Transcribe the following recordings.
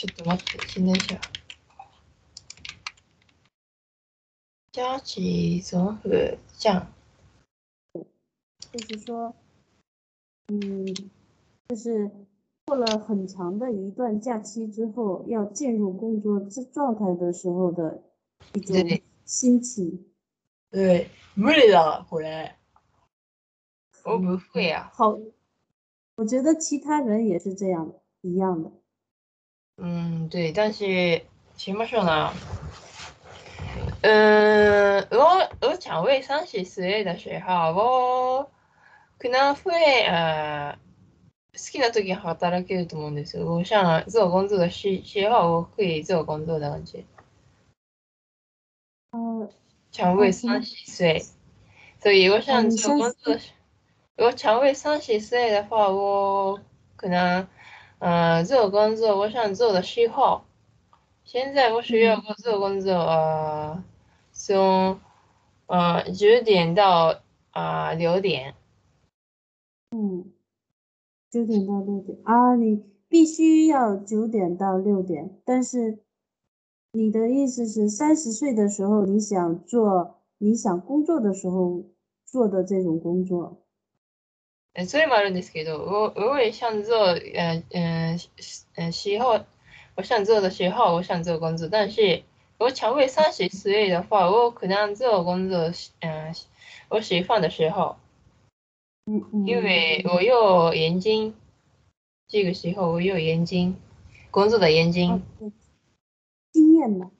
ちょっと待って、新電車。加起总和降。就是说，嗯，就是过了很长的一段假期之后，要进入工作之状态的时候的一种对心情。对，無理だ、これ。我不会啊。好，我觉得其他人也是这样的，一样的。 嗯，对，但是怎么说呢？嗯，我我想为三十岁的时候，我可能会呃好きな時に働けると思うんですよ。我想做工作的时时候，我可以做工作的感觉。呃，想为三十岁，所以我想你做工作。我想为三十岁的话，我可能呃做工作，我想做的时候，现在我需要嗯。做工作，呃，从呃九点到啊六点，嗯，九点到六点啊，你必须要九点到六点，但是你的意思是三十岁的时候你想做你想工作的时候做的这种工作。呃それもあるんですけど、我我也想做呃嗯嗯时候，我想做的时候，我想做工作，但是我想为三十岁的话，我可能做工作，嗯、我喜欢的时候。嗯嗯，因为我有眼睛，这个时候我有眼睛，工作的眼哦睛，对经验嘛，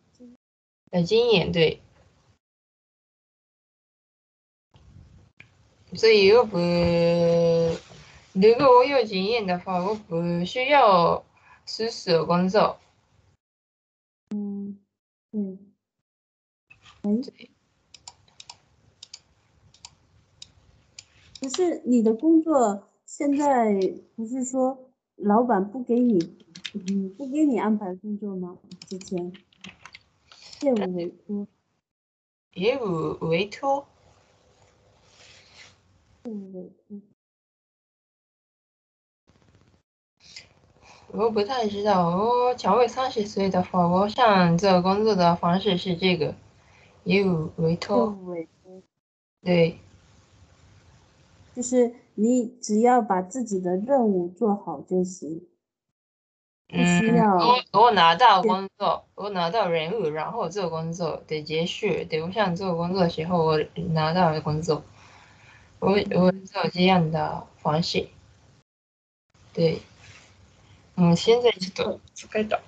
呃，经验对， 所以我不，如果我有经验的话，我不需要死死工作，嗯，嗯，哎，可是你的工作现在不是说老板不给你，嗯，不给你安排工作吗？之前业务委托，业务委托，我不太知道。我想为三十岁的话，我想做工作的方式是这个，业务委业托，务委托，对。就是你只要把自己的任务做好就行，嗯，我我拿到工作，我拿到任务，然后做工作得结束。对，我想做工作的时候，我拿到工作，我我做这样的方式。对，嗯，现在ちょっと疲れた。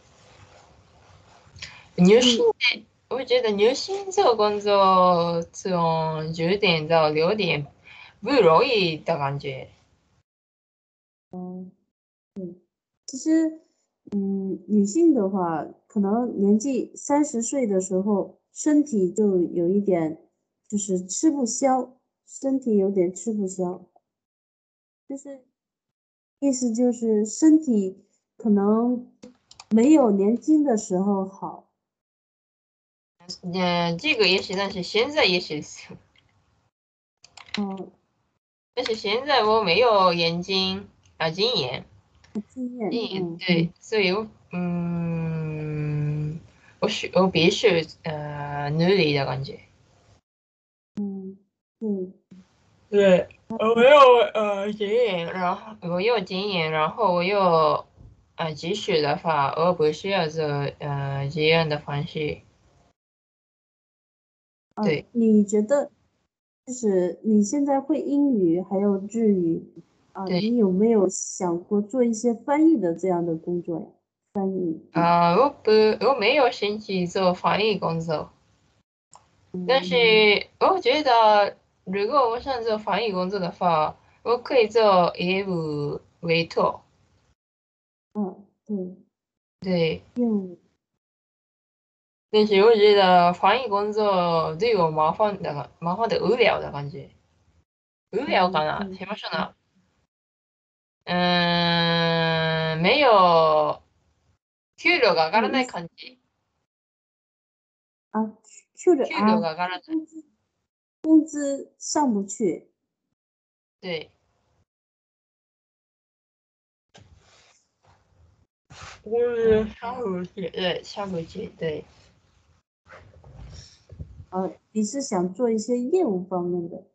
入薪で、我觉得入薪做工作从九点到六点不容易的感觉。其实，嗯，女性的话，可能年纪三十岁的时候，身体就有一点，就是吃不消， 身体有点吃不消，就是意思就是身体可能没有年轻的时候好。嗯，这个也是，但是现在也是ですよ。嗯，但是现在我没有眼睛啊经验，经验，经验嗯，对，所以我嗯，我需我必须呃努力的感觉。嗯， 对，对，我有呃经营，然后我又经营，然后我又呃继续的话，我不需要做呃这样的方式。嗯对，你觉得，就是你现在会英语还有日语啊，对你有没有想过做一些翻译的这样的工作呀？翻译，啊、我不我没有兴趣做翻译工作。但是我觉得，如果我想做翻译工作的话，我可以做业务委托。嗯，对，对，业务，但是我觉得翻译工作对我麻烦的麻烦的无聊的感觉。无聊かな？嗯怎么说呢？嗯，没有給料が上がらない感じ。啊，去着給料啊，が上がらない。 工资上不去，对。工资上不去，对，上不去，对，呃，你是想做一些业务方面的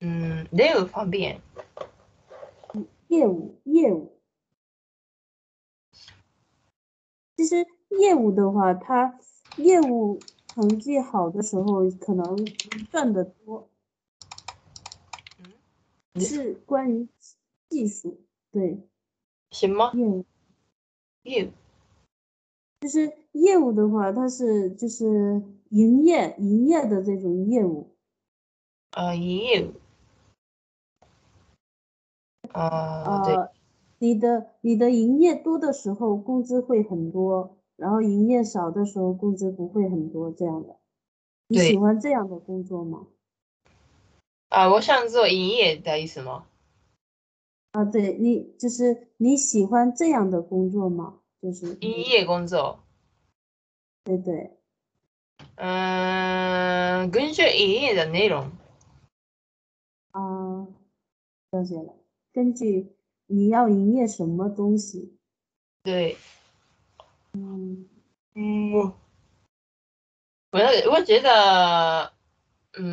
嗯，业务方面，业务？业务，其实业务的话，它业务成绩好的时候，可能赚的多，嗯，是关于技术，对，行吗业务。业务？就是业务的话，它是就是营业营业的这种业务，啊，业务。啊，对，呃，你的你的营业多的时候，工资会很多，然后营业少的时候，工资不会很多，这样的。你喜欢这样的工作吗？啊，我想做营业的意思吗？啊，对你就是你喜欢这样的工作吗？就是营业工作，对对，嗯，根据营业的内容，啊，了解了。根据你要营业什么东西，对，嗯，嗯，我我我觉得，嗯，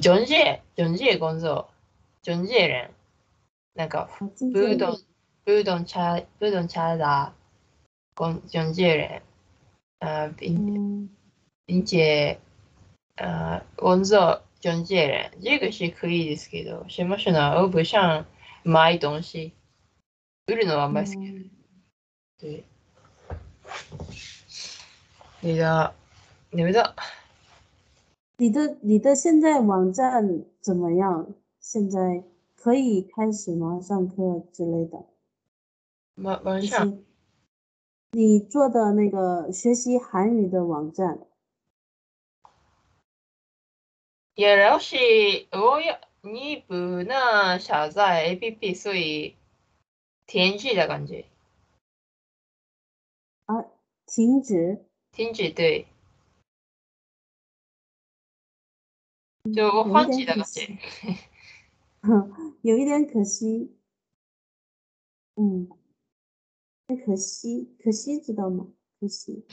中介中介工作，中介人，なんか啊，中不介动不动产不动产的工中介人，呃，并嗯。并且呃工作中介人，这个是可以ですけど、什么是呢？我不想买东西，売るのはあんまり好き。嗯对，你的你们的？你的你的现在网站怎么样？现在可以开始吗？上课之类的，就网网上你做的那个学习韩语的网站，也要是我要你不能下载 APP，所以停止的感觉，停止，停止对，就放弃的感点可惜觉。有一点可惜，嗯，那可惜，可惜知道吗？可惜，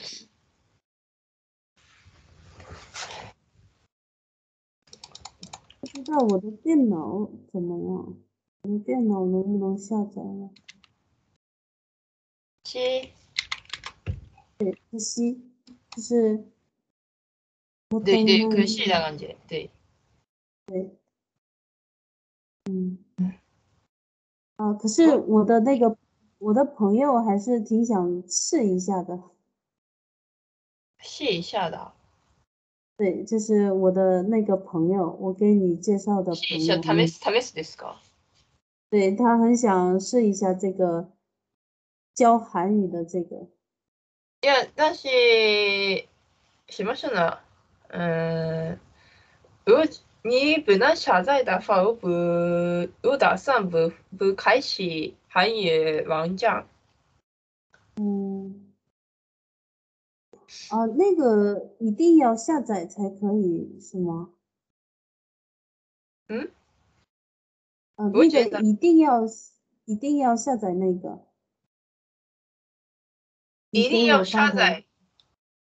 不知道我的电脑怎么样？我的电脑能不能下载了？七可惜，就是我对对，等了可惜的感觉，对。嗯，啊，可是我的那个我的朋友还是挺想试一下的。试一下的，对，就是我的那个朋友，我给你介绍的试一下朋友，試す試すですか？对他很想试一下这个教韩语的这个。 いや、だし、しましょう呢。嗯，我你不能下载的话，我不我打算不不开启韩语网站。嗯，啊，那个一定要下载才可以，是吗？嗯？呃，那我觉得个一定要一定要下载那个。 你一定要下载。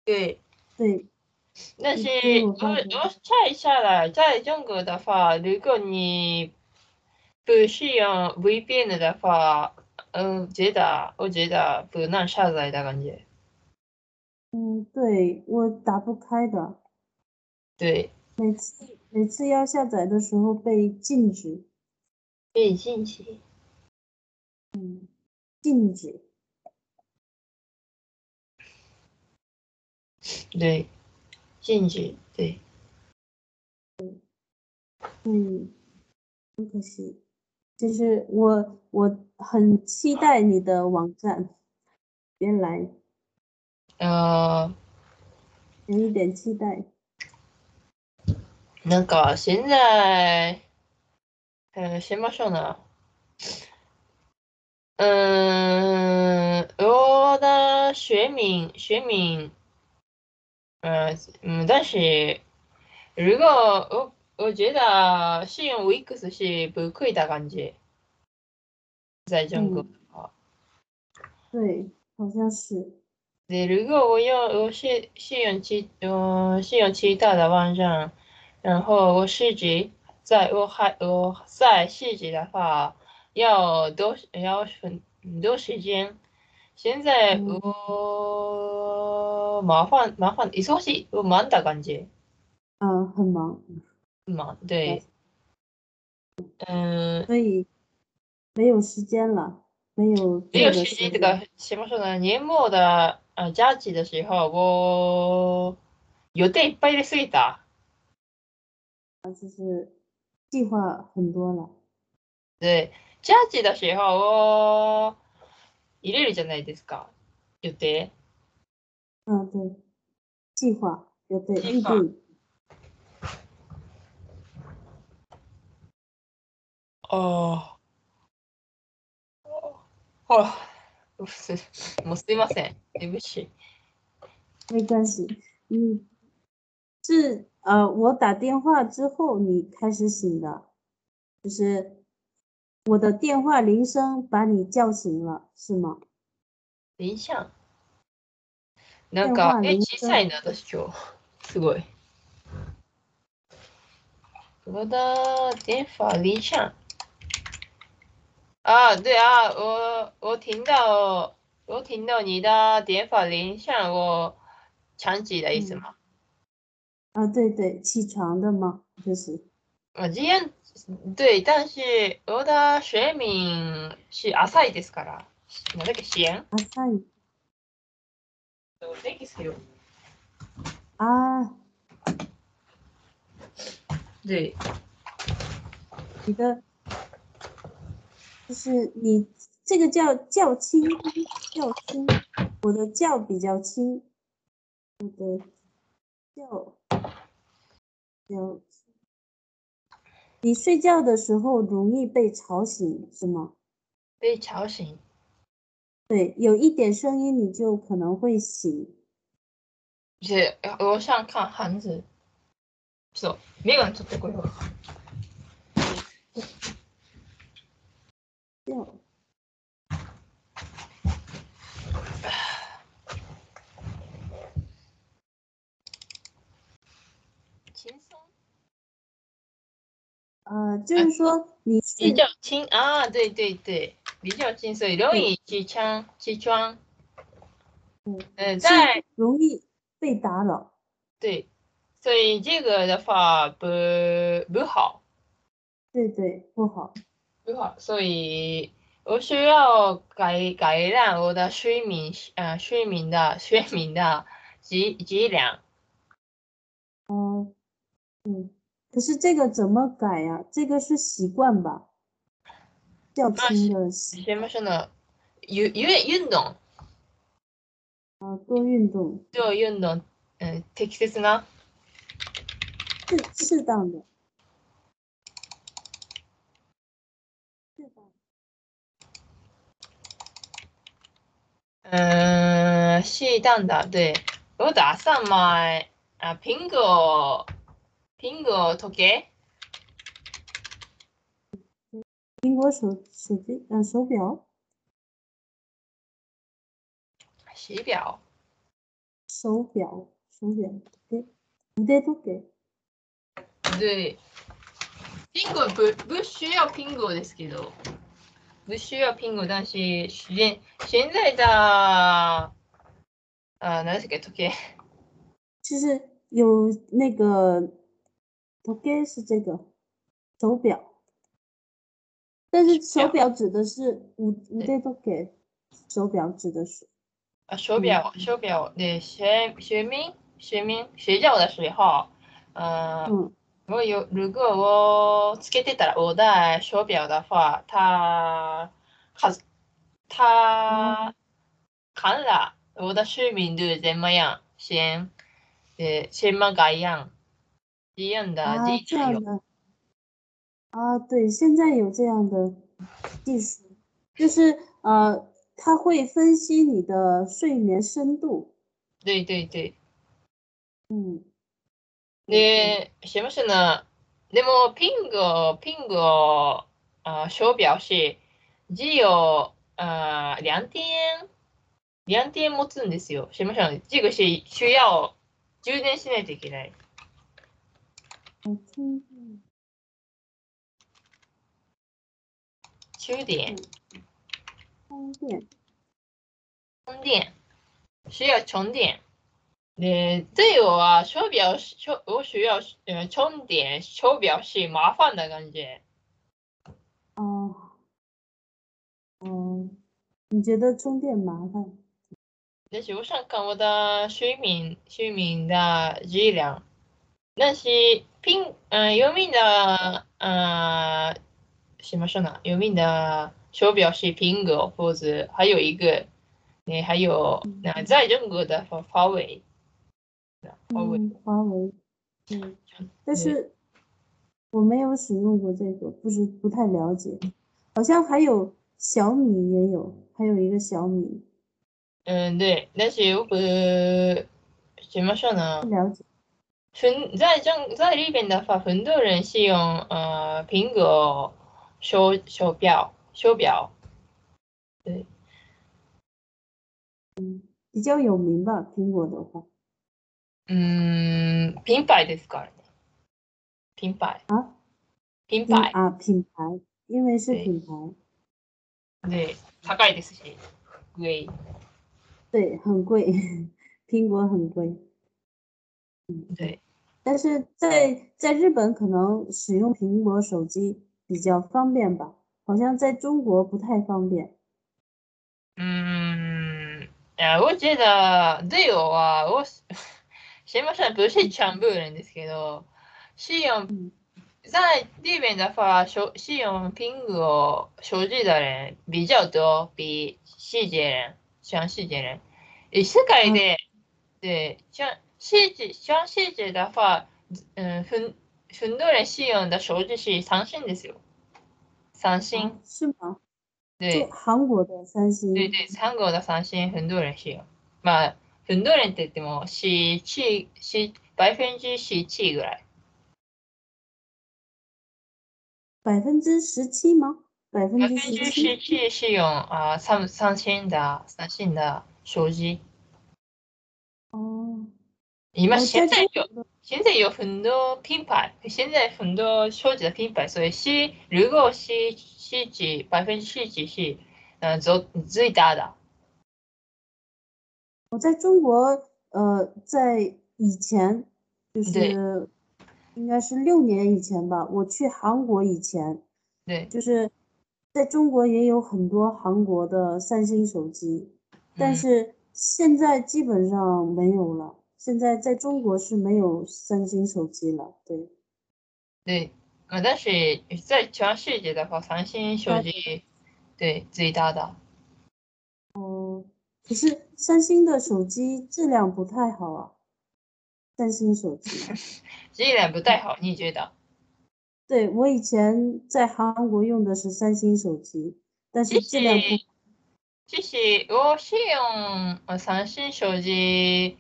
对，对，但是我我发的我下下来，在中国的话，如果你不使用 VPN 的话，嗯，觉得我觉得不能下载的感觉。嗯，对，我打不开的，对，每次每次要下载的时候被禁止，被禁止。嗯禁止。对，禁止。对，嗯，很可惜，就是我我很期待你的网站，原来呃，有一点期待。なんか现在，呃，什么说呢？嗯，我的学名学名， 呃，嗯，但是如果我我觉得使用 Wix 是不亏的感觉。在中国的话。对，好像是。对，如果我用我是是用其我是用其他的网站，然后我实际在我还我在实际的话要多要很多时间。现在我麻烦麻烦忙しい我忙的感觉。嗯，很忙。忙，对。嗯。所以没有时间了，没有。没有时间这个什么说呢？年末的呃假期的时候，我予定いっぱいですぎた。就是计划很多了。对，假期的时候我。入れるじゃないですか。予定。嗯，对。计划、予定、预定。ああ。ほら。もうすいません。对不起。没关系。嗯，是呃，我打电话之后你开始醒的，就是我的电话铃声把你叫醒了，是吗？铃响。なんか、え、小さいな、私今日。すごい。我的电话铃响。啊，对啊，我我听到我听到你的电话铃响，我起起的意思吗？啊，对对，起床的吗？就是。啊，这样。 对，但是我的睡眠是浅いですから。なんだっけ、支援浅い。そうですよ。啊。对。你的，就是你这个叫较轻，较轻。我的较比较轻，我的较较。你睡觉的时候容易被吵醒是吗？被吵醒。对，有一点声音你就可能会醒。是，我想看汉字。そう、眼鏡取ってこよ 呃，就是说你比较轻啊，对对对，比较轻，所以容易起床起床。嗯，在容易被打扰。对，所以这个的话不不好。对对，不好。不好，所以我需要改改善我的睡眠呃睡眠的睡眠的 质质量。嗯，嗯。可是这个怎么改呀？这个是习惯吧？较轻的。什么是呢？运运运动。啊，多运动。多运动。嗯，適切な。适适当的。嗯，适当的，对。我打算买啊，苹果。 빙고 도 개. 빙고 소, 手 지, 아, 手表.手表.手表,手表. 네. 무대 도 개. 네. 빙 고, 不不需要苹果ですけど。不需要苹果，但是现现在的。呃，那是给 OK。就是有那个时計是这个手表，但是手表指的是五五代时計，手表指的是啊手表手表对睡睡眠睡眠睡觉的时候，嗯，我有如果我つけてたら我戴手表的话，它它它看了我的睡眠度怎么样，先呃先么个样。 这样的这样的啊，对，现在有这样的技术，就是呃，它会分析你的睡眠深度。对对对。嗯。で、しますね。でも、ピング、ピング、あ、手表是只有呃两点？两点持つんですよ。知りません。这个是需要充電しないといけない。哦充电充电充電需要充電。で、这个啊，手表手我需要呃充电，手表是麻烦的感觉。哦哦，你觉得充电麻烦？但是我想看我的睡眠睡眠的质量，但是平嗯有名的呃什么说呢？有名的手表是苹果，或者还有一个，你还有那在中国的华华为，华为嗯，华为，嗯，但是我没有使用过这个，不是不太了解。好像还有小米也有，还有一个小米，嗯对，但是我不什么说呢不？了解。很在中在里边的话，很多人是用呃苹果手手表手表，比较有名吧，苹果的话嗯，品牌ですからね。品牌啊，品品牌啊品牌，因为是对品牌，で高いですし、贵。对，很贵，苹果很贵。 对，但是在在日本可能使用苹果手机比较方便吧，好像在中国不太方便。うーん、いや、我觉得对我は、我すいません、不是全部人ですけど、使用嗯在这边的话，手使用苹果手机的人比较多，比世界人，全世界人。诶世界で、对， 像世界全世界的话，嗯，很很多人使用的手机是三星ですよ。三星啊，是吗？对就韩国的三星。对对，韩国的三星很多人使用。まあ、很多人って言っても、十七、十、百分之十七ぐらい。百分之十七吗？百分百之十。七是用啊三三星的三星的手机。哦，今我在现在有现在有很多品牌，现在很多手机的品牌，所以是如果是十几百分之十几是嗯最最大的。我在中国，呃，在以前就是应该是六年以前吧，我去韩国以前，对，就是在中国也有很多韩国的三星手机，但嗯是现在基本上没有了。现在在中国是没有三星手机了，对。对，呃，但是在全世界的话，三星手机对最大的。哦，可是三星的手机质量不太好啊。三星手机，质量不太好，你觉得？对，我以前在韩国用的是三星手机，但是质量不实，其实我使用呃三星手机，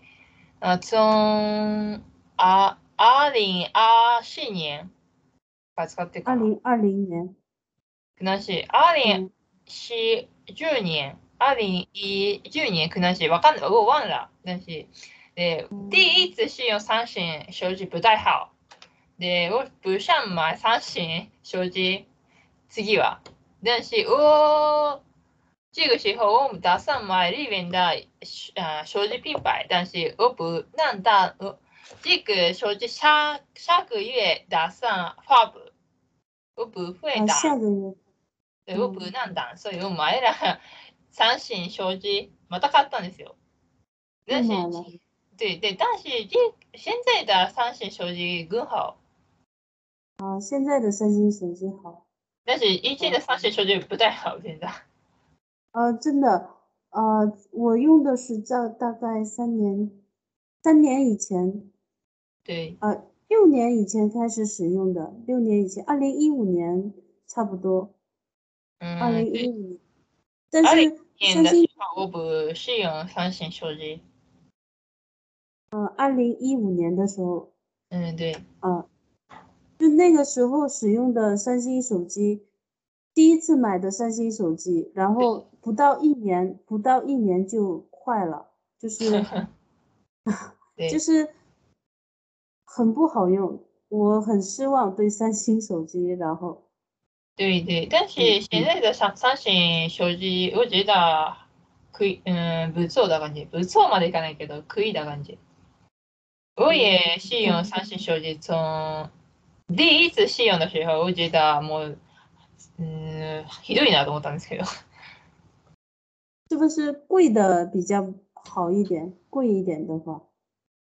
呃，从啊二零二四年から使ってるかな？二零二零年，可能是二零嗯，十十年、二零一十年可能是わかんない，我忘了。但是，对，第一次使用三星手机不太好。で、我不想买三星手机，次は。但是我这个时候我打算买里面的呃手机品牌，但是我不能打，我这个手机下下个月打算发布，我不会啊，打。下个月，对、我不なんだ。そういう前ら三星手機また買ったんですよ。但是对对，但是这现在的三星手机更好，啊，现在的三星手机好，但是以前的三星手机不太好，现在。呃，真的，呃，我用的是在大概三年，三年以前，对，呃，六年以前开始使用的，六年以前，二零一五年差不多，二嗯，零一，五年，但2015是三星我不使用三星手机。呃，二零一五年的时候，嗯，对，啊，就那个时候使用的三星手机，第一次买的三星手机，然后不到一年，不到一年就坏了，就是对就是很不好用，我很失望对三星手机，然后对对，但是现在的三三星手机，我觉得可以，嗯，不错的感觉，不错までいかないけど可以的感觉。我也使用三星手机，从第一次使用的时候，我觉得もう、嗯、ひどいなと思ったんですけど。 是不是贵的比较好一点？贵一点的话，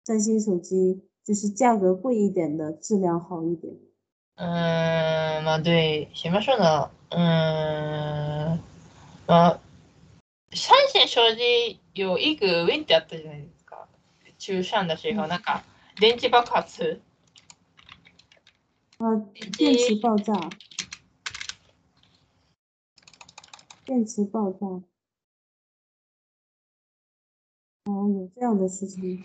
三星手机就是价格贵一点的，质量好一点。嗯，まあ对，什么说呢？嗯，まあ三星手機有一个问题あったじゃないですか。中3的时候，嗯なんか電池爆発。啊，电池爆炸，电池爆炸。 哦，有这样的事情，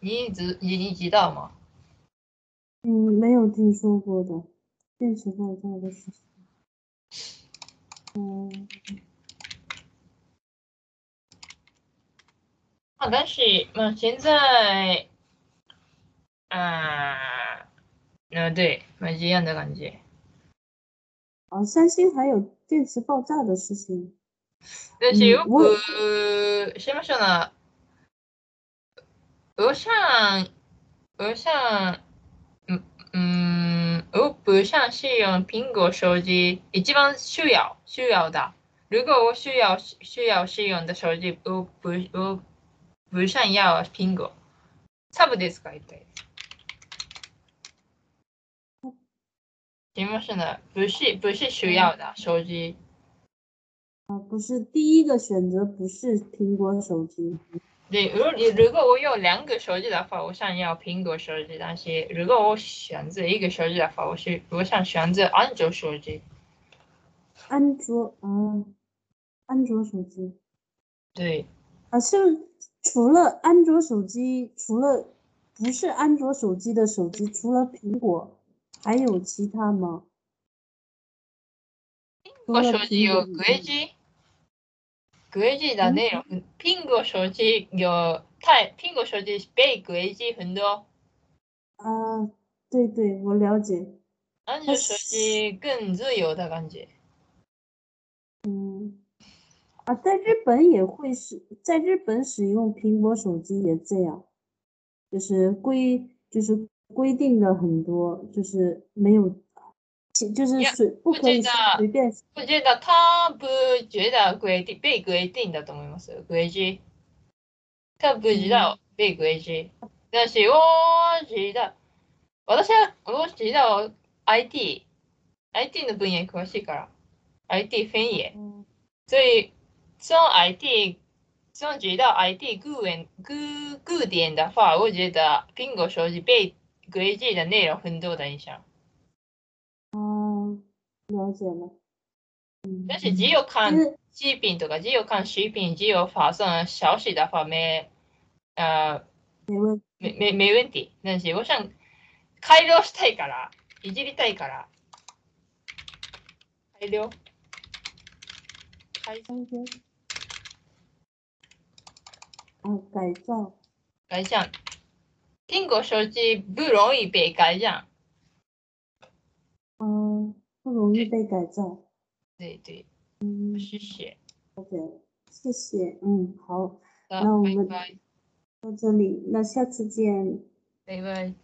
你一直你你知道吗？嗯，没有听说过的电池爆炸的事情。嗯，啊，但是嘛，现在，啊，嗯，对，嘛一样的感觉。啊，三星还有电池爆炸的事情。但是よく、しましょうな。我想，我想，嗯嗯，我不想使用苹果手机，一番需要需要的。如果我需要需要使用的手机，我不我不想要苹果。サブですか一体。しましょうな。不是不是需要的手机。啊，不是第一个选择，不是苹果手机。对，如你如果我有两个手机的话，我想要苹果手机；但是如果我选择一个手机的话，我是我想选择安卓手机。安卓嗯，安卓手机对，啊，是除了安卓手机，除了不是安卓手机的手机，除了苹果，还有其他吗？除了我手机有苹果以外轨迹，轨迹的内容，苹果手机有太苹果手机被轨迹很多，啊，对对，我了解。安卓手机更自由的感觉。嗯，啊，在日本也会使，在日本使用苹果手机也这样，就是规就是规定的很多，就是没有，其就是呀随不我可以觉得随便我觉得他不觉得规定被规定だと思います。规矩，他不知道被规矩。但是我知道，私は我知道 IT、IT の分野に詳しいから、IT 分野。嗯所以从 IT 从知道 IT 顾问顾顾点的话，我觉得苹果手机被规矩的内容很多的影响。啊，了解了。嗯，但是只有看视频とか只有看视频，只有发送消息的话没呃没问没没没问题。但是我想改良したいからいじりたいから改良改三天啊，改造改善。苹果手机不容易被改善。嗯，不容易被改造。对对，嗯，谢谢。谢谢。嗯，好，好那我们拜拜到这里，那下次见。拜拜。